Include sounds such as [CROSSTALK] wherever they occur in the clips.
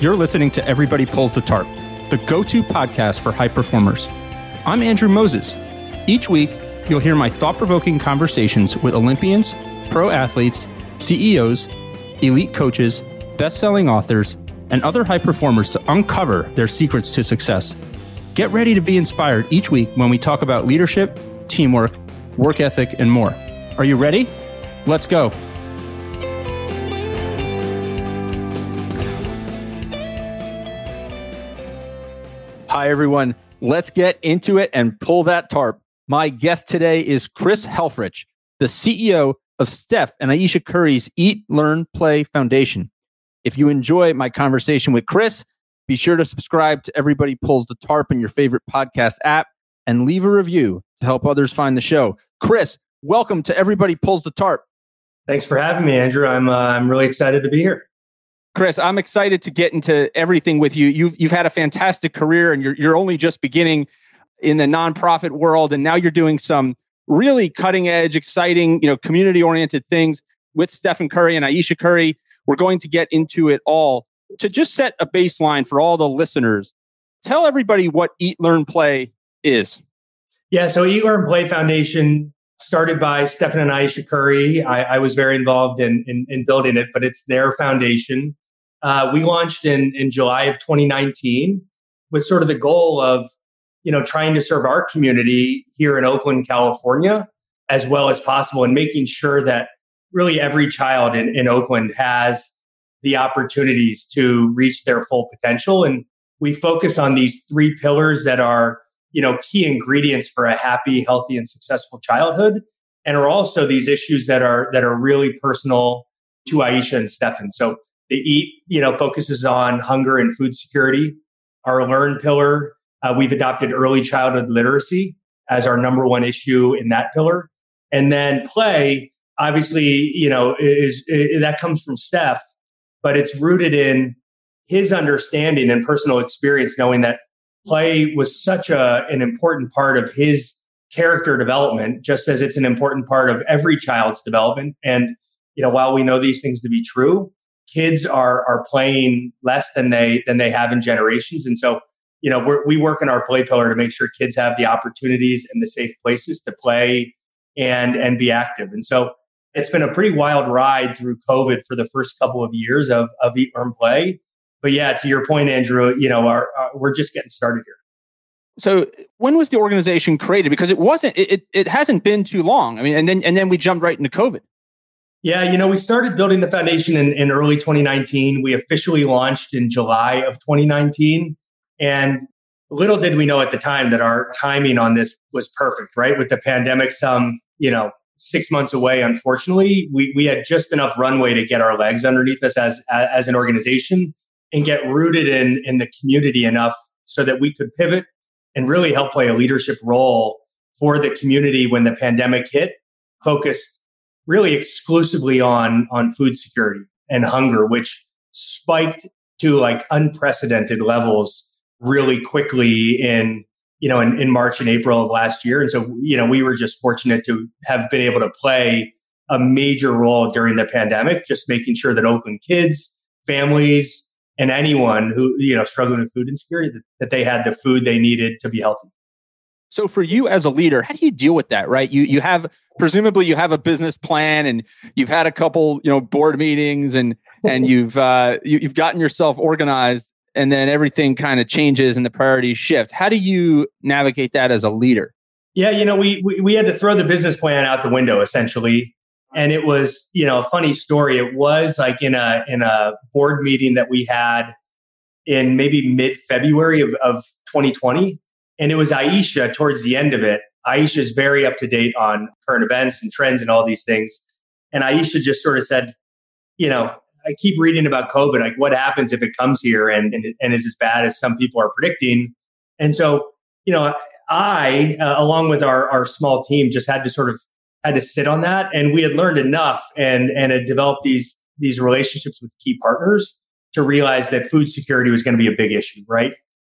You're listening to Everybody Pulls the Tarp, the go to podcast for high performers. I'm Andrew Moses. Each week, you'll hear my thought provoking conversations with Olympians, pro athletes, CEOs, elite coaches, best selling authors, and other high performers to uncover their secrets to success. Get ready to be inspired each week when we talk about leadership, teamwork, work ethic, and more. Are you ready? Let's go. Hi, everyone. Let's get into it and pull that tarp. My guest today is Chris Helfrich, the CEO of Steph and Ayesha Curry's Eat, Learn, Play Foundation. If you enjoy my conversation with Chris, be sure to subscribe to Everybody Pulls the Tarp in your favorite podcast app and leave a review to help others find the show. Chris, welcome to Everybody Pulls the Tarp. Thanks for having me, Andrew. I'm uh, I'm really excited to be here. Chris, I'm excited to get into everything with you. You've you've had a fantastic career, and you're you're only just beginning in the nonprofit world, and now you're doing some really cutting edge, exciting, you know, community oriented things with Stephen Curry and Ayesha Curry. We're going to get into it all. To just set a baseline for all the listeners, tell everybody what Eat, Learn, Play is. Yeah, so Eat, Learn, Play Foundation started by Stephen and Ayesha Curry. I, I was very involved in, in, in building it, but it's their foundation. Uh, we launched in, in July of 2019 with sort of the goal of, you know, trying to serve our community here in Oakland, California, as well as possible, and making sure that really every child in, in Oakland has the opportunities to reach their full potential. And we focus on these three pillars that are, you know, key ingredients for a happy, healthy, and successful childhood, and are also these issues that are that are really personal to Ayesha and Stephen. So the eat, you know, focuses on hunger and food security. Our learn pillar, uh, we've adopted early childhood literacy as our number one issue in that pillar. And then play, obviously, you know, is, is that comes from Steph, but it's rooted in his understanding and personal experience, knowing that play was such a, an important part of his character development, just as it's an important part of every child's development. And, you know, while we know these things to be true, kids are are playing less than they than they have in generations, and so you know we work in our play pillar to make sure kids have the opportunities and the safe places to play and and be active. And so it's been a pretty wild ride through COVID for the first couple of years of of eat learn play. But yeah, to your point, Andrew, you know, our, our, we're just getting started here. So when was the organization created? Because it wasn't, it, it, hasn't been too long. I mean, and then and then we jumped right into COVID. Yeah, you know, we started building the foundation in, in early 2019. We officially launched in July of 2019. And little did we know at the time that our timing on this was perfect, right? With the pandemic, some, you know, six months away, unfortunately, we, we had just enough runway to get our legs underneath us as, as an organization and get rooted in, in the community enough so that we could pivot and really help play a leadership role for the community when the pandemic hit, focused really exclusively on on food security and hunger, which spiked to like unprecedented levels really quickly in you know in, in March and April of last year. And so you know we were just fortunate to have been able to play a major role during the pandemic, just making sure that Oakland kids, families, and anyone who you know struggling with food insecurity that, that they had the food they needed to be healthy. So for you as a leader, how do you deal with that? Right? You you have presumably you have a business plan and you've had a couple you know board meetings and and [LAUGHS] you've uh, you, you've gotten yourself organized and then everything kind of changes and the priorities shift. How do you navigate that as a leader? Yeah, you know, we, we we had to throw the business plan out the window essentially. And it was, you know, a funny story. It was like in a in a board meeting that we had in maybe mid February of, of 2020 and it was Ayesha towards the end of it. Ayesha is very up to date on current events and trends and all these things. And Ayesha just sort of said, you know, I keep reading about COVID. Like, what happens if it comes here and, and, and is as bad as some people are predicting? And so, you know, I, uh, along with our, our small team, just had to sort of had to sit on that. And we had learned enough and, and had developed these, these relationships with key partners to realize that food security was going to be a big issue, right?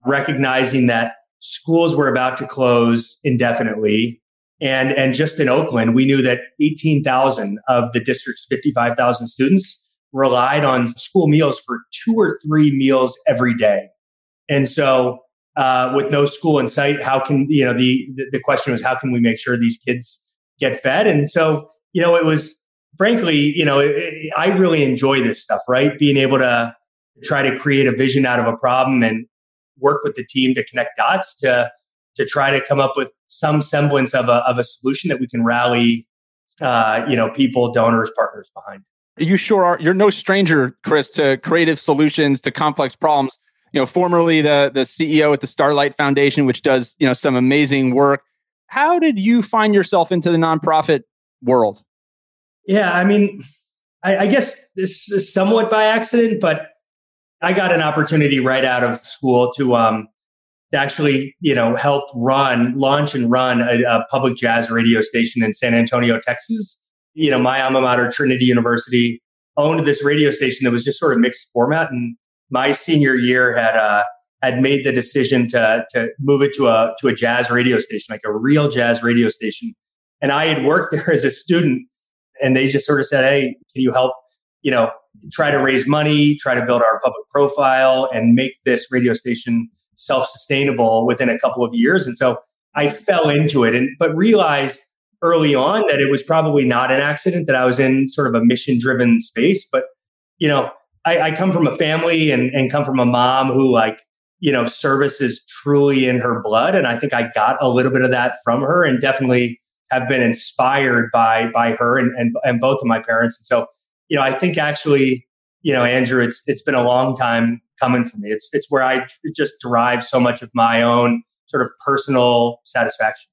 Recognizing that schools were about to close indefinitely. And, and just in Oakland, we knew that 18,000 of the district's 55,000 students relied on school meals for two or three meals every day. And so, uh, with no school in sight, how can, you know, the, the question was, how can we make sure these kids get fed? And so, you know, it was frankly, you know, it, it, I really enjoy this stuff, right? Being able to try to create a vision out of a problem and work with the team to connect dots to, to try to come up with some semblance of a, of a solution that we can rally, uh, you know, people, donors, partners behind. You sure are. You're no stranger, Chris, to creative solutions to complex problems. You know, formerly the the CEO at the Starlight Foundation, which does you know some amazing work. How did you find yourself into the nonprofit world? Yeah, I mean, I, I guess this is somewhat by accident, but I got an opportunity right out of school to um to actually you know help run, launch and run a, a public jazz radio station in San Antonio, Texas you know, my alma mater, Trinity University, owned this radio station that was just sort of mixed format. And my senior year had uh, had made the decision to to move it to a to a jazz radio station, like a real jazz radio station. And I had worked [LAUGHS] there as a student, and they just sort of said, "Hey, can you help? You know, try to raise money, try to build our public profile, and make this radio station self sustainable within a couple of years." And so I fell into it, and but realized early on that it was probably not an accident that I was in sort of a mission driven space. But, you know, I, I, come from a family and, and come from a mom who like, you know, service is truly in her blood. And I think I got a little bit of that from her and definitely have been inspired by by her and, and, and both of my parents. And so, you know, I think actually, you know, Andrew, it's it's been a long time coming for me. It's it's where I just derive so much of my own sort of personal satisfaction.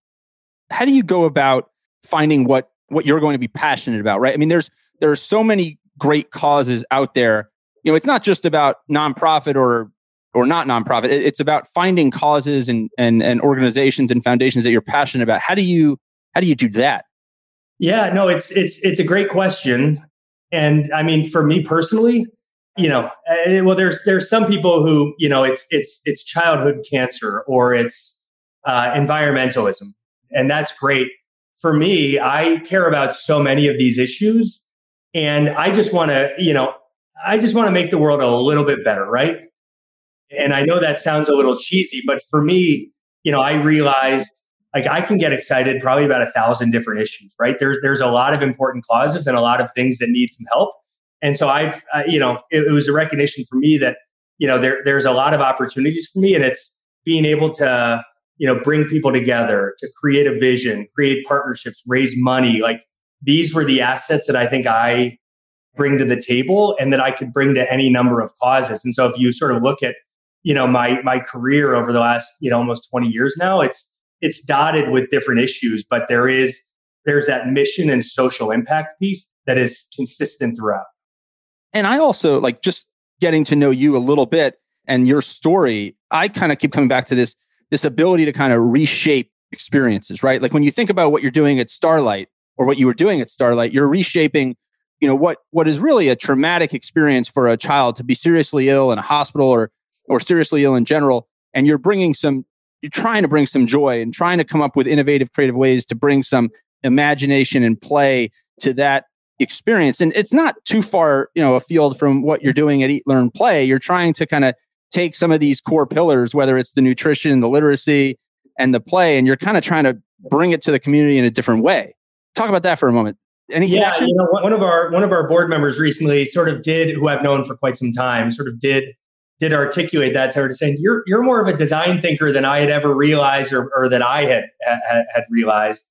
How do you go about finding what what you're going to be passionate about, right? I mean, there's there are so many great causes out there. You know, it's not just about nonprofit or or not nonprofit. It's about finding causes and and and organizations and foundations that you're passionate about. How do you how do you do that? Yeah, no, it's it's it's a great question. And I mean, for me personally, you know, uh, well, there's there's some people who you know it's it's it's childhood cancer or it's uh, environmentalism, and that's great for me, I care about so many of these issues. And I just want to, you know, I just want to make the world a little bit better, right? And I know that sounds a little cheesy, but for me, you know, I realized like I can get excited probably about a thousand different issues, right? There's there's a lot of important causes and a lot of things that need some help. And so I've, uh, you know, it, it was a recognition for me that, you know, there there's a lot of opportunities for me, and it's being able to you know bring people together to create a vision create partnerships raise money like these were the assets that i think i bring to the table and that i could bring to any number of causes and so if you sort of look at you know my my career over the last you know almost 20 years now it's it's dotted with different issues but there is there's that mission and social impact piece that is consistent throughout and i also like just getting to know you a little bit and your story i kind of keep coming back to this this ability to kind of reshape experiences, right? Like when you think about what you're doing at Starlight or what you were doing at Starlight, you're reshaping, you know, what what is really a traumatic experience for a child to be seriously ill in a hospital or or seriously ill in general, and you're bringing some you're trying to bring some joy and trying to come up with innovative creative ways to bring some imagination and play to that experience and it's not too far you know afield from what you're doing at eat learn play you're trying to kind of take some of these core pillars, whether it's the nutrition, the literacy, and the play, and you're kind of trying to bring it to the community in a different way. Talk about that for a moment. Any yeah, you know, one of our one of our board members recently sort of did, who I've known for quite some time, sort of did did articulate that sort of saying you're you're more of a design thinker than I had ever realized or, or that I had, had had realized.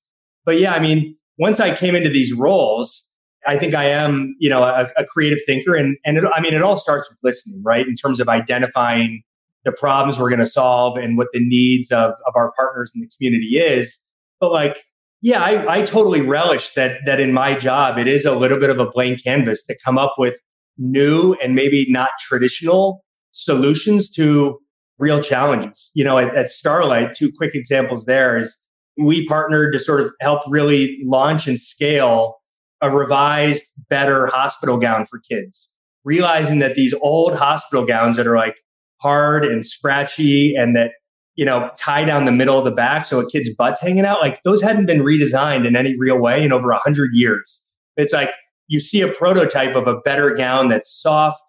But yeah, I mean, once I came into these roles, I think I am, you know, a, a creative thinker, and and it, I mean, it all starts with listening, right? In terms of identifying the problems we're going to solve and what the needs of of our partners in the community is. But like, yeah, I, I totally relish that that in my job it is a little bit of a blank canvas to come up with new and maybe not traditional solutions to real challenges. You know, at, at Starlight, two quick examples there is we partnered to sort of help really launch and scale a revised, better hospital gown for kids, realizing that these old hospital gowns that are like hard and scratchy and that, you know, tie down the middle of the back so a kid's butt's hanging out, like those hadn't been redesigned in any real way in over a hundred years. It's like, you see a prototype of a better gown that's soft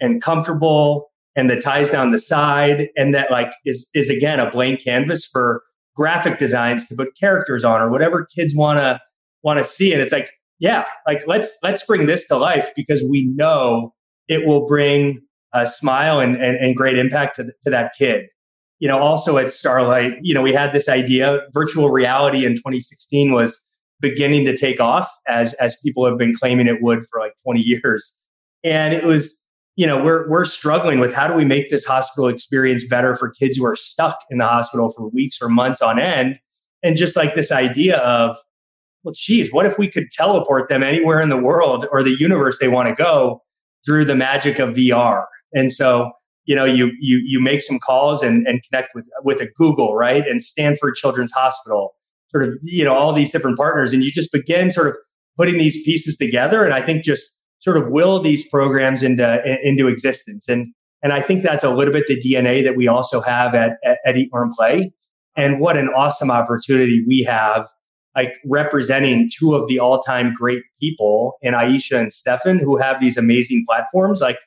and comfortable and that ties down the side and that like is is again a blank canvas for graphic designs to put characters on or whatever kids want to want to see. And it's like yeah like let's let's bring this to life because we know it will bring a smile and, and, and great impact to, to that kid. You know also at starlight you know we had this idea virtual reality in 2016 was beginning to take off as as people have been claiming it would for like 20 years. And it was you know we're we're struggling with how do we make this hospital experience better for kids who are stuck in the hospital for weeks or months on end? And just like this idea of well geez what if we could teleport them anywhere in the world or the universe they want to go through the magic of VR and so you know you you you make some calls and and connect with with a Google right? And Stanford Children's Hospital sort of you know all these different partners. And you just begin sort of putting these pieces together. And I think just sort of will these programs into into existence. And and I think that's a little bit the DNA that we also have at, at, at Eat Learn Play. And what an awesome opportunity we have, like representing two of the all-time great people in Ayesha and Stephen, who have these amazing platforms. Like,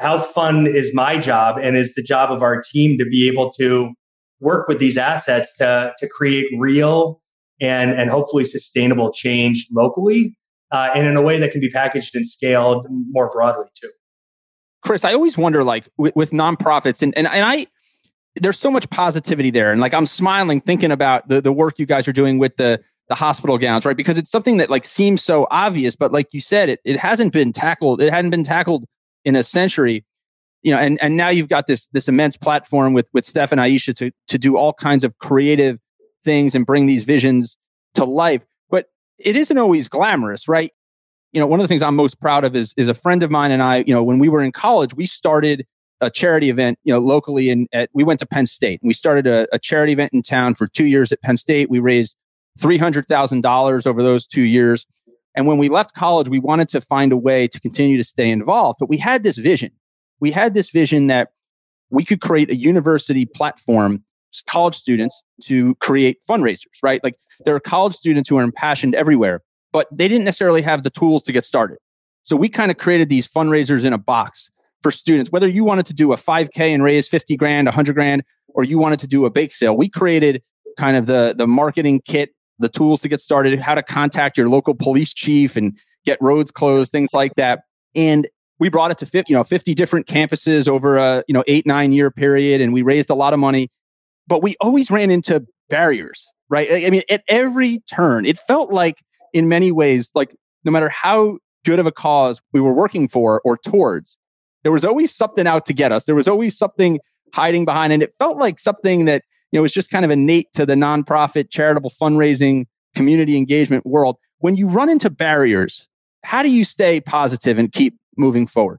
how fun is my job and is the job of our team to be able to work with these assets to to create real and and hopefully sustainable change locally uh, and in a way that can be packaged and scaled more broadly too. Chris, I always wonder, like with, with nonprofits, and, and and I, there's so much positivity there, and like I'm smiling thinking about the the work you guys are doing with the the hospital gowns, right? Because it's something that like seems so obvious, but like you said, it it hasn't been tackled. It hadn't been tackled in a century, you know. And and now you've got this this immense platform with with Steph and Ayesha to to do all kinds of creative things and bring these visions to life it isn't always glamorous, right? You know, one of the things I'm most proud of is is a friend of mine and I, you know, when we were in college, we started a charity event, you know, locally and at we went to Penn State. And we started a, a charity event in town for two years at Penn State. We raised three hundred thousand dollars over those two years. And when we left college, we wanted to find a way to continue to stay involved. But we had this vision. We had this vision that we could create a university platform college students to create fundraisers, right? Like there are college students who are impassioned everywhere, but they didn't necessarily have the tools to get started. So we kind of created these fundraisers in a box for students, whether you wanted to do a 5K and raise 50 grand, 100 grand, or you wanted to do a bake sale. We created kind of the, the marketing kit, the tools to get started, how to contact your local police chief and get roads closed, things like that. And we brought it to 50, you know, 50 different campuses over a, you know, eight, nine year period. And we raised a lot of money, but we always ran into barriers right? I mean, at every turn, it felt like in many ways, like no matter how good of a cause we were working for or towards, there was always something out to get us. There was always something hiding behind. And it felt like something that, you know, was just kind of innate to the nonprofit, charitable fundraising, community engagement world. When you run into barriers, how do you stay positive and keep moving forward?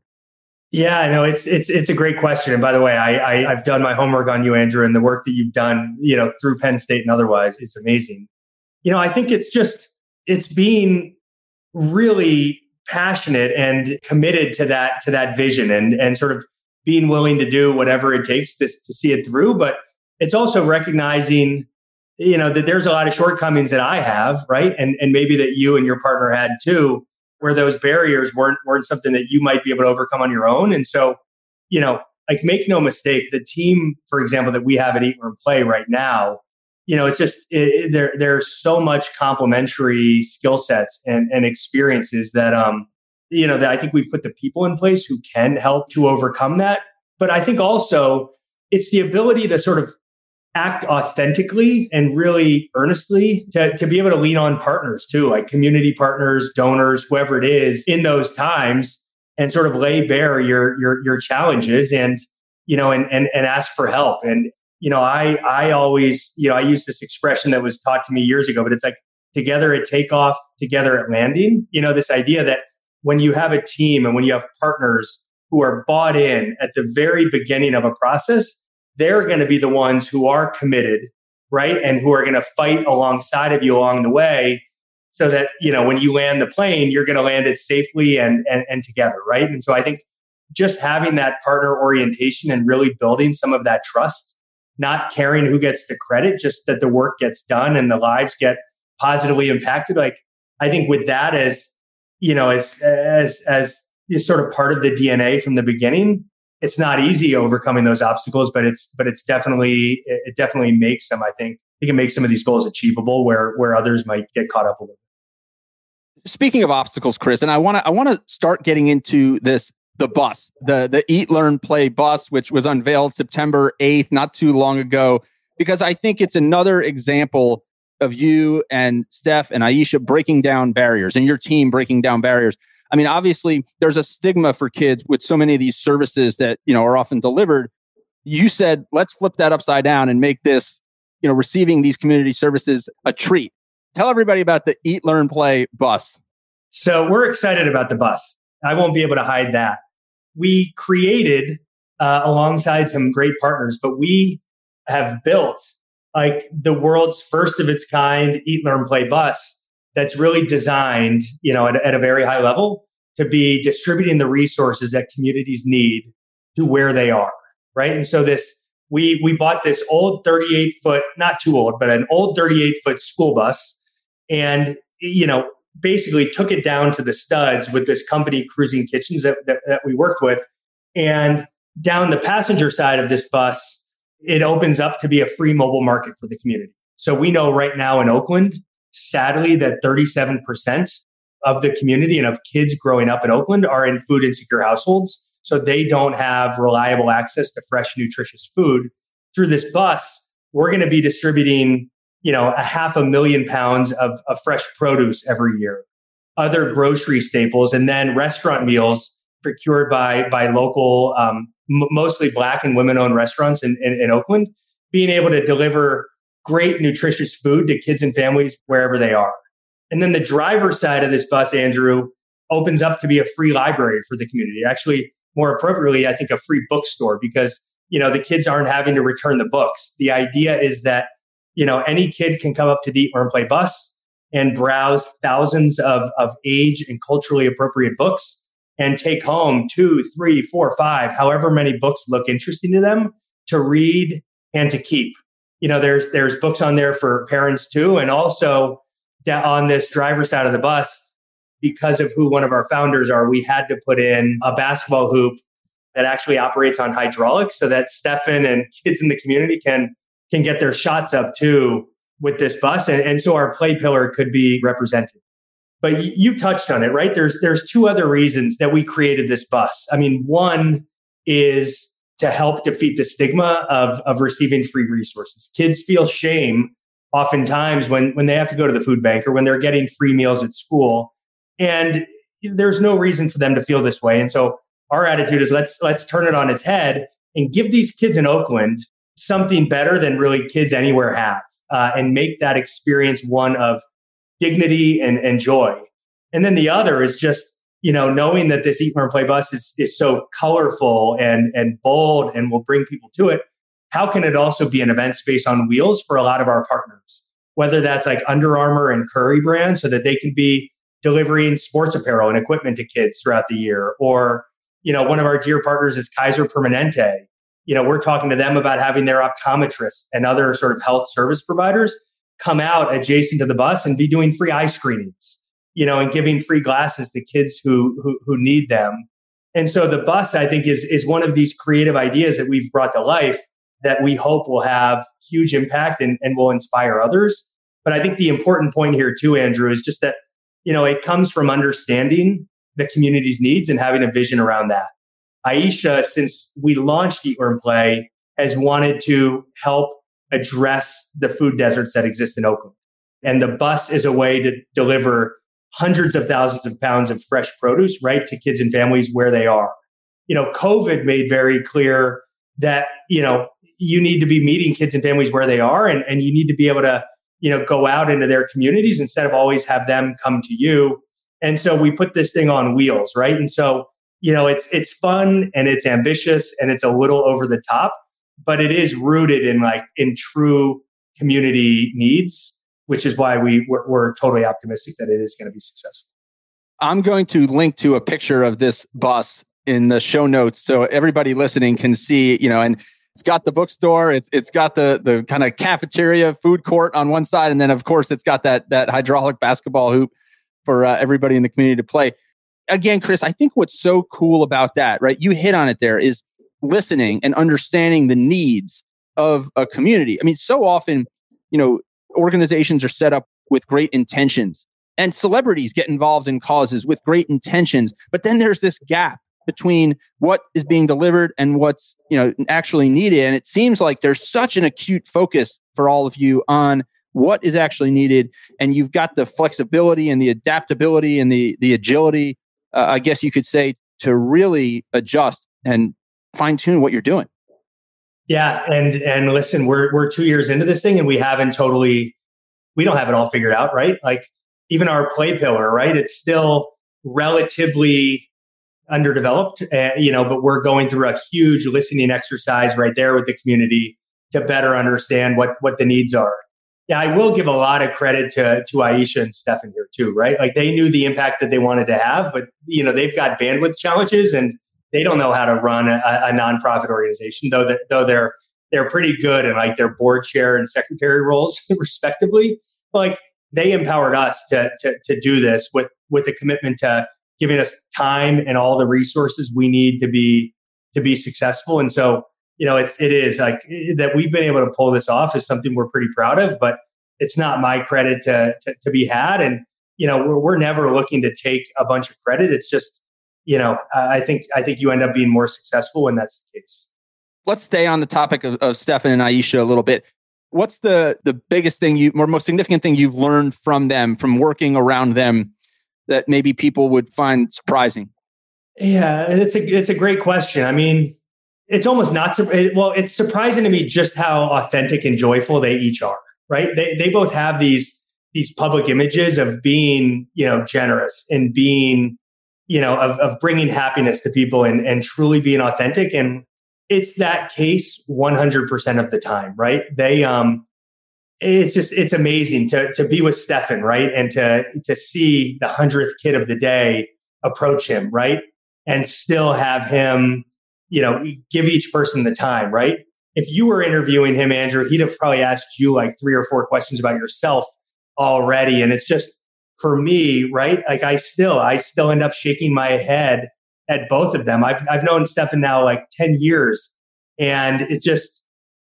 Yeah, I know it's it's it's a great question. And by the way, I, I have done my homework on you, Andrew, and the work that you've done, you know, through Penn State and otherwise, is amazing. You know, I think it's just it's being really passionate and committed to that to that vision and and sort of being willing to do whatever it takes to, to see it through. But it's also recognizing, you know, that there's a lot of shortcomings that I have, right? And and maybe that you and your partner had too where those barriers weren't weren't something that you might be able to overcome on your own. And so, you know, like make no mistake, the team, for example, that we have at Eat Learn Play right now, you know, it's just it, it, there. There's so much complementary skill sets and, and experiences that um, you know, that I think we've put the people in place who can help to overcome that. But I think also it's the ability to sort of act authentically and really earnestly to, to be able to lean on partners too, like community partners, donors, whoever it is in those times and sort of lay bare your your your challenges and you know and and, and ask for help. And you know, I I always, you know, I use this expression that was taught to me years ago, but it's like together at takeoff, together at landing. You know, this idea that when you have a team and when you have partners who are bought in at the very beginning of a process, they're going to be the ones who are committed, right? And who are going to fight alongside of you along the way so that, you know, when you land the plane, you're going to land it safely and, and, and together, right? And so I think just having that partner orientation and really building some of that trust, not caring who gets the credit, just that the work gets done and the lives get positively impacted. Like, I think with that as you know, as as as sort of part of the DNA from the beginning. It's not easy overcoming those obstacles, but it's but it's definitely it definitely makes them. I think it can make some of these goals achievable where where others might get caught up a little. Speaking of obstacles, Chris, and I want to I want to start getting into this the bus, the the Eat Learn Play bus, which was unveiled September eighth, not too long ago, because I think it's another example of you and Steph and Ayesha breaking down barriers and your team breaking down barriers. I mean, obviously, there's a stigma for kids with so many of these services that you know are often delivered. You said, let's flip that upside down and make this, you know, receiving these community services a treat. Tell everybody about the Eat, Learn, Play bus. So we're excited about the bus. I won't be able to hide that. We created uh, alongside some great partners, but we have built like the world's first of its kind Eat, Learn, Play bus that's really designed, you know, at, at a very high level to be distributing the resources that communities need to where they are, right? And so this we we bought this old 38 foot, not too old, but an old 38 foot school bus, and you know basically took it down to the studs with this company, Cruising Kitchens, that, that, that we worked with, and down the passenger side of this bus, it opens up to be a free mobile market for the community. So we know right now in Oakland, sadly, that 37% of the community and of kids growing up in Oakland are in food insecure households. So they don't have reliable access to fresh, nutritious food. Through this bus, we're going to be distributing, you know, a half a million pounds of, of fresh produce every year, other grocery staples, and then restaurant meals procured by by local, um, m- mostly Black and women-owned restaurants in, in, in Oakland, being able to deliver great nutritious food to kids and families wherever they are. And then the driver's side of this bus, Andrew, opens up to be a free library for the community. Actually, more appropriately, I think a free bookstore because you know the kids aren't having to return the books. The idea is that you know any kid can come up to the Learn Play bus and browse thousands of, of age and culturally appropriate books and take home two, three, four, five, however many books look interesting to them to read and to keep you know, there's there's books on there for parents too, and also on this driver's side of the bus, because of who one of our founders are, we had to put in a basketball hoop that actually operates on hydraulics, so that Stephen and [LAUGHS] kids in the community can can get their shots up too with this bus, and, and so our play pillar could be represented. But you touched on it, right? There's there's two other reasons that we created this bus. I mean, one is to help defeat the stigma of, of receiving free resources. Kids feel shame oftentimes when, when they have to go to the food bank or when they're getting free meals at school. And there's no reason for them to feel this way. And so our attitude is let's let's turn it on its head and give these kids in Oakland something better than really kids anywhere have, uh, and make that experience one of dignity and, and joy. And then the other is just you know, knowing that this Eat Learn Play bus is is so colorful and and bold and will bring people to it, how can it also be an event space on wheels for a lot of our partners? Whether that's like Under Armour and Curry brand, so that they can be delivering sports apparel and equipment to kids throughout the year, or you know, one of our dear partners is Kaiser Permanente. You know, we're talking to them about having their optometrists and other sort of health service providers come out adjacent to the bus and be doing free eye screenings you know, and giving free glasses to kids who, who, who need them. And so the bus, I think, is is one of these creative ideas that we've brought to life that we hope will have huge impact and, and will inspire others. But I think the important point here too, Andrew, is just that, you know, it comes from understanding the community's needs and having a vision around that. Ayesha, since we launched Eat Learn Play, has wanted to help address the food deserts that exist in Oakland. And the bus is a way to deliver hundreds of thousands of pounds of fresh produce right to kids and families where they are. You know, COVID made very clear that, you know, you need to be meeting kids and families where they are and, and you need to be able to, you know, go out into their communities instead of always have them come to you. And so we put this thing on wheels, right? And so, you know, it's it's fun and it's ambitious and it's a little over the top, but it is rooted in like in true community needs which is why we we're, we're totally optimistic that it is going to be successful. I'm going to link to a picture of this bus in the show notes so everybody listening can see, you know, and it's got the bookstore, it's it's got the the kind of cafeteria food court on one side and then of course it's got that that hydraulic basketball hoop for uh, everybody in the community to play. Again, Chris, I think what's so cool about that, right? You hit on it there is listening and understanding the needs of a community. I mean, so often, you know, organizations are set up with great intentions and celebrities get involved in causes with great intentions, but then there's this gap between what is being delivered and what's, you know, actually needed. And it seems like there's such an acute focus for all of you on what is actually needed. And you've got the flexibility and the adaptability and the the agility uh, i guess you could say to really adjust and fine tune what you're doing. Yeah and and listen we're we're 2 years into this thing and we haven't totally we don't have it all figured out right? Like even our play pillar right? It's still relatively underdeveloped uh, you know but we're going through a huge listening exercise right there with the community to better understand what what the needs are yeah, I will give a lot of credit to to Ayesha and Stephen here too, right? Like they knew the impact that they wanted to have, but you know they've got bandwidth challenges and they don't know how to run a, a nonprofit organization, though that though they're they're pretty good in like their board chair and secretary roles [LAUGHS] respectively. Like they empowered us to to to do this with with a commitment to giving us time and all the resources we need to be to be successful. And so you know, it's it is like that we've been able to pull this off is something we're pretty proud of, but it's not my credit to to, to be had. And you know, we're we're never looking to take a bunch of credit. It's just, you know, I think I think you end up being more successful when that's the case. Let's stay on the topic of, of Stephen and Ayesha a little bit. What's the the biggest thing you or most significant thing you've learned from them, from working around them, that maybe people would find surprising? Yeah, it's a it's a great question. I mean, it's almost not well it's surprising to me just how authentic and joyful they each are right they, they both have these these public images of being you know generous and being you know of, of bringing happiness to people and, and truly being authentic and it's that case 100% of the time right they um it's just it's amazing to to be with Stephen right and to to see the 100th kid of the day approach him right and still have him you know, give each person the time, right? If you were interviewing him, Andrew, he'd have probably asked you like three or four questions about yourself already. And it's just for me, right? Like I still, I still end up shaking my head at both of them. I've, I've known Stephen now like 10 years and it just,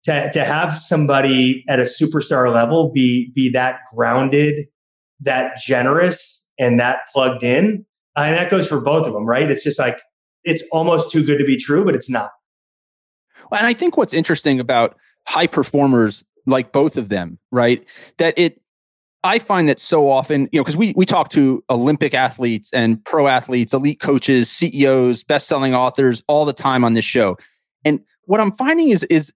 to, to have somebody at a superstar level be, be that grounded, that generous and that plugged in. Uh, and that goes for both of them, right? It's just like, it's almost too good to be true, but it's not. Well, and I think what's interesting about high performers like both of them, right? That it I find that so often, you know, because we we talk to Olympic athletes and pro athletes, elite coaches, CEOs, best-selling authors all the time on this show. And what I'm finding is is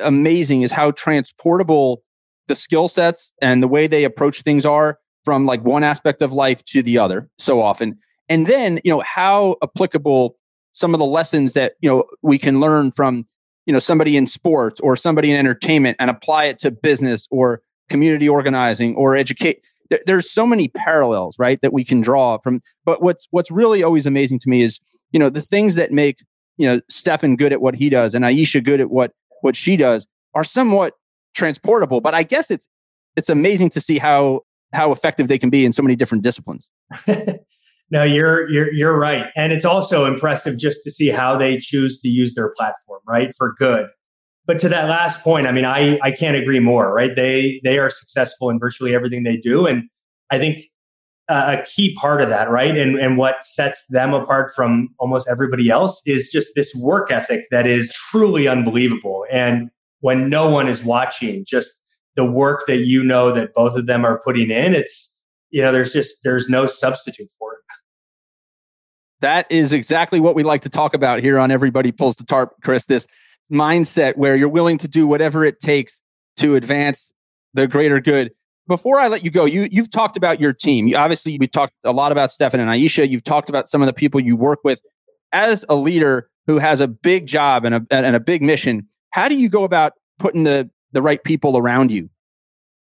amazing is how transportable the skill sets and the way they approach things are from like one aspect of life to the other so often. And then, you know, how applicable some of the lessons that, you know, we can learn from, you know, somebody in sports or somebody in entertainment and apply it to business or community organizing or educate. There's so many parallels, right, that we can draw from. But what's what's really always amazing to me is, you know, the things that make, you know, Stephen good at what he does and Ayesha good at what what she does are somewhat transportable. But I guess it's it's amazing to see how how effective they can be in so many different disciplines. [LAUGHS] No, you're you're you're right, and it's also impressive just to see how they choose to use their platform, right, for good. But to that last point, I mean, I I can't agree more, right? They they are successful in virtually everything they do, and I think a key part of that, right, and and what sets them apart from almost everybody else is just this work ethic that is truly unbelievable. And when no one is watching, just the work that you know that both of them are putting in, it's you know, there's just there's no substitute for it. That is exactly what we like to talk about here on Everybody Pulls the Tarp, Chris. This mindset where you're willing to do whatever it takes to advance the greater good. Before I let you go, you you've talked about your team. You, obviously, we talked a lot about Stephen and Ayesha. You've talked about some of the people you work with. As a leader who has a big job and a and a big mission, how do you go about putting the the right people around you?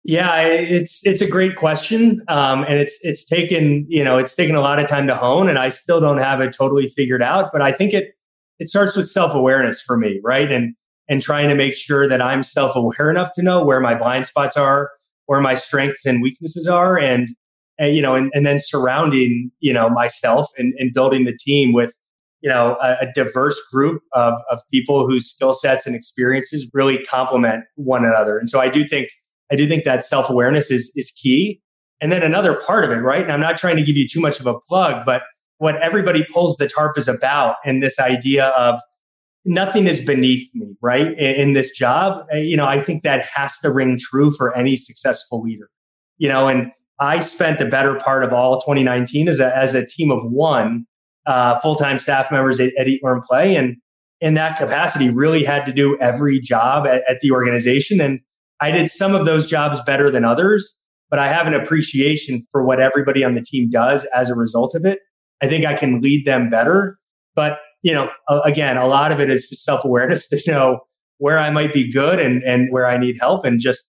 Yeah, it's it's a great question, um, and it's it's taken you know it's taken a lot of time to hone, and I still don't have it totally figured out. But I think it it starts with self awareness for me, right? And and trying to make sure that I'm self aware enough to know where my blind spots are, where my strengths and weaknesses are, and and, you know, and, and then surrounding, you know, myself and, and building the team with, you know, a, a diverse group of, of people whose skill sets and experiences really complement one another. And so I do think, I do think that self awareness is, is key. And then another part of it, right? And I'm not trying to give you too much of a plug, but what everybody pulls the tarp is about and this idea of nothing is beneath me, right? In, in, this job, eh, you know, I think that has to ring true for any successful leader, you know, and I spent the better part of all 2019 as a, as a team of one uh, full-time staff members at, at Eat, Learn, Play. And in that capacity, really had to do every job at, at the organization. And I did some of those jobs better than others, but I have an appreciation for what everybody on the team does as a result of it. I think I can lead them better. But, you know, again, a lot of it is just self awareness [LAUGHS] to know where I might be good and, and where I need help and just,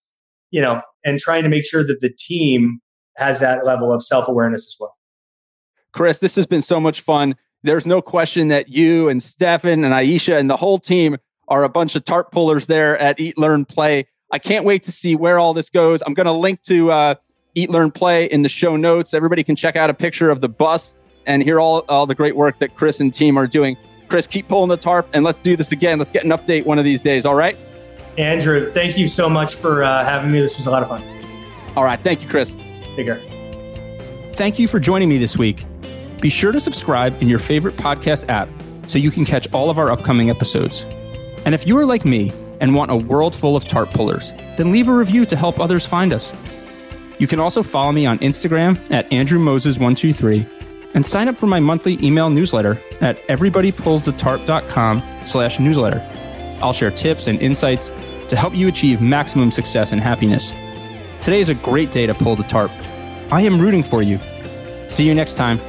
you know, and trying to make sure that the team has that level of self awareness as well. Chris, this has been so much fun. There's no question that you and Stephen and Ayesha and the whole team are a bunch of tarp pullers there at Eat, Learn, Play. I can't wait to see where all this goes. I'm going to link to uh, Eat, Learn, Play in the show notes. Everybody can check out a picture of the bus and hear all, all the great work that Chris and team are doing. Chris, keep pulling the tarp and let's do this again. Let's get an update one of these days. All right. Andrew, thank you so much for uh, having me. This was a lot of fun. All right. Thank you, Chris. Take care. Thank you for joining me this week. Be sure to subscribe in your favorite podcast app so you can catch all of our upcoming episodes. And if you are like me and want a world full of tarp pullers, then leave a review to help others find us. You can also follow me on Instagram at AndrewMoses123 and sign up for my monthly email newsletter at everybodypullsthetarp.com slash newsletter. I'll share tips and insights to help you achieve maximum success and happiness. Today is a great day to pull the tarp. I am rooting for you. See you next time.